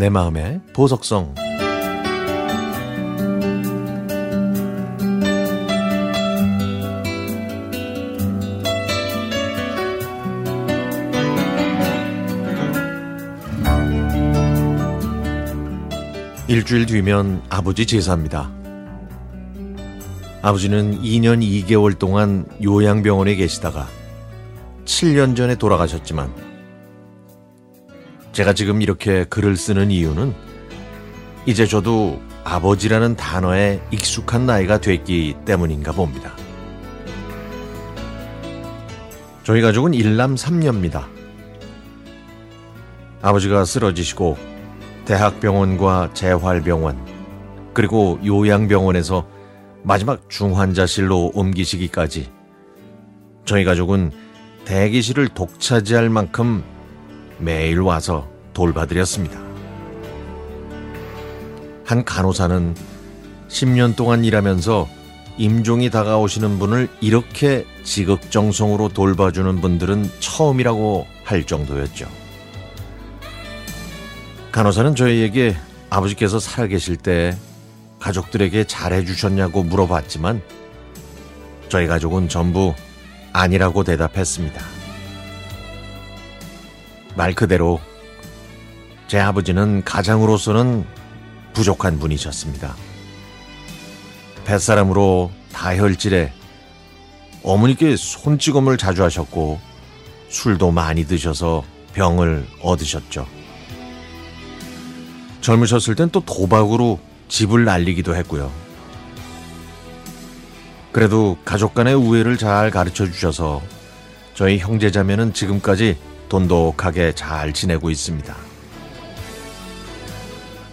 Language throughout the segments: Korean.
내 마음의 보석성 일주일 뒤면 아버지 제사입니다. 아버지는 2년 2개월 동안 요양병원에 계시다가 7년 전에 돌아가셨지만 제가 지금 이렇게 글을 쓰는 이유는 이제 저도 아버지라는 단어에 익숙한 나이가 됐기 때문인가 봅니다. 저희 가족은 일남 3녀입니다. 아버지가 쓰러지시고 대학병원과 재활병원 그리고 요양병원에서 마지막 중환자실로 옮기시기까지 저희 가족은 대기실을 독차지할 만큼 매일 와서 돌봐드렸습니다. 한 간호사는 10년 동안 일하면서 임종이 다가오시는 분을 이렇게 지극정성으로 돌봐주는 분들은 처음이라고 할 정도였죠. 간호사는 저희에게 아버지께서 살아계실 때 가족들에게 잘해주셨냐고 물어봤지만 저희 가족은 전부 아니라고 대답했습니다. 말 그대로 제 아버지는 가장으로서는 부족한 분이셨습니다. 뱃사람으로 다혈질에 어머니께 손찌검을 자주 하셨고 술도 많이 드셔서 병을 얻으셨죠. 젊으셨을 땐 또 도박으로 집을 날리기도 했고요. 그래도 가족 간의 우애를 잘 가르쳐 주셔서 저희 형제자매는 지금까지 돈독하게 잘 지내고 있습니다.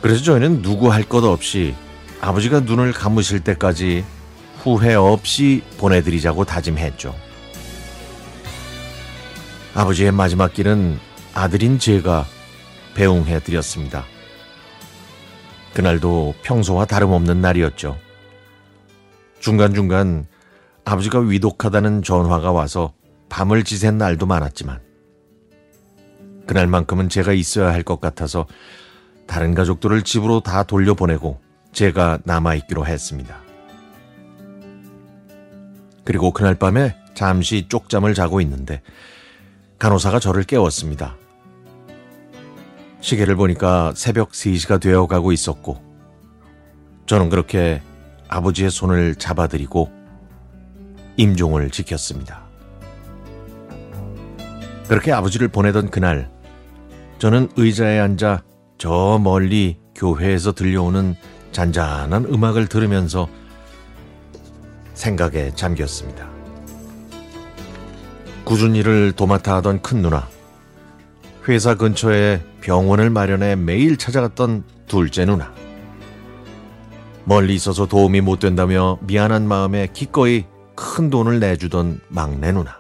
그래서 저희는 누구 할 것 없이 아버지가 눈을 감으실 때까지 후회 없이 보내드리자고 다짐했죠. 아버지의 마지막 길은 아들인 제가 배웅해드렸습니다. 그날도 평소와 다름없는 날이었죠. 중간중간 아버지가 위독하다는 전화가 와서 밤을 지샌 날도 많았지만 그날만큼은 제가 있어야 할 것 같아서 다른 가족들을 집으로 다 돌려보내고 제가 남아있기로 했습니다. 그리고 그날 밤에 잠시 쪽잠을 자고 있는데 간호사가 저를 깨웠습니다. 시계를 보니까 새벽 3시가 되어 가고 있었고 저는 그렇게 아버지의 손을 잡아드리고 임종을 지켰습니다. 그렇게 아버지를 보내던 그날 저는 의자에 앉아 저 멀리 교회에서 들려오는 잔잔한 음악을 들으면서 생각에 잠겼습니다. 꾸준히 일을 도맡아 하던 큰 누나, 회사 근처에 병원을 마련해 매일 찾아갔던 둘째 누나, 멀리 있어서 도움이 못 된다며 미안한 마음에 기꺼이 큰 돈을 내주던 막내 누나,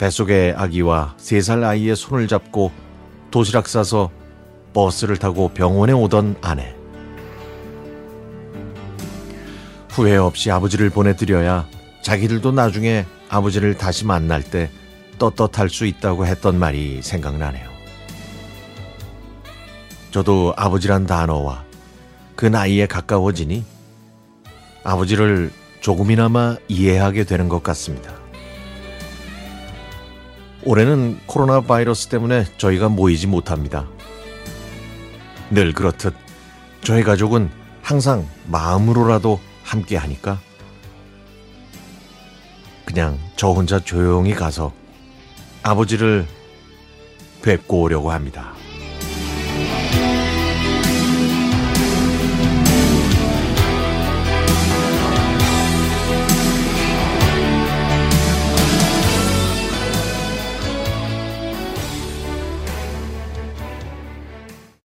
뱃속의 아기와 세 살 아이의 손을 잡고 도시락 싸서 버스를 타고 병원에 오던 아내. 후회 없이 아버지를 보내드려야 자기들도 나중에 아버지를 다시 만날 때 떳떳할 수 있다고 했던 말이 생각나네요. 저도 아버지란 단어와 그 나이에 가까워지니 아버지를 조금이나마 이해하게 되는 것 같습니다. 올해는 코로나 바이러스 때문에 저희가 모이지 못합니다. 늘 그렇듯 저희 가족은 항상 마음으로라도 함께 하니까 그냥 저 혼자 조용히 가서 아버지를 뵙고 오려고 합니다.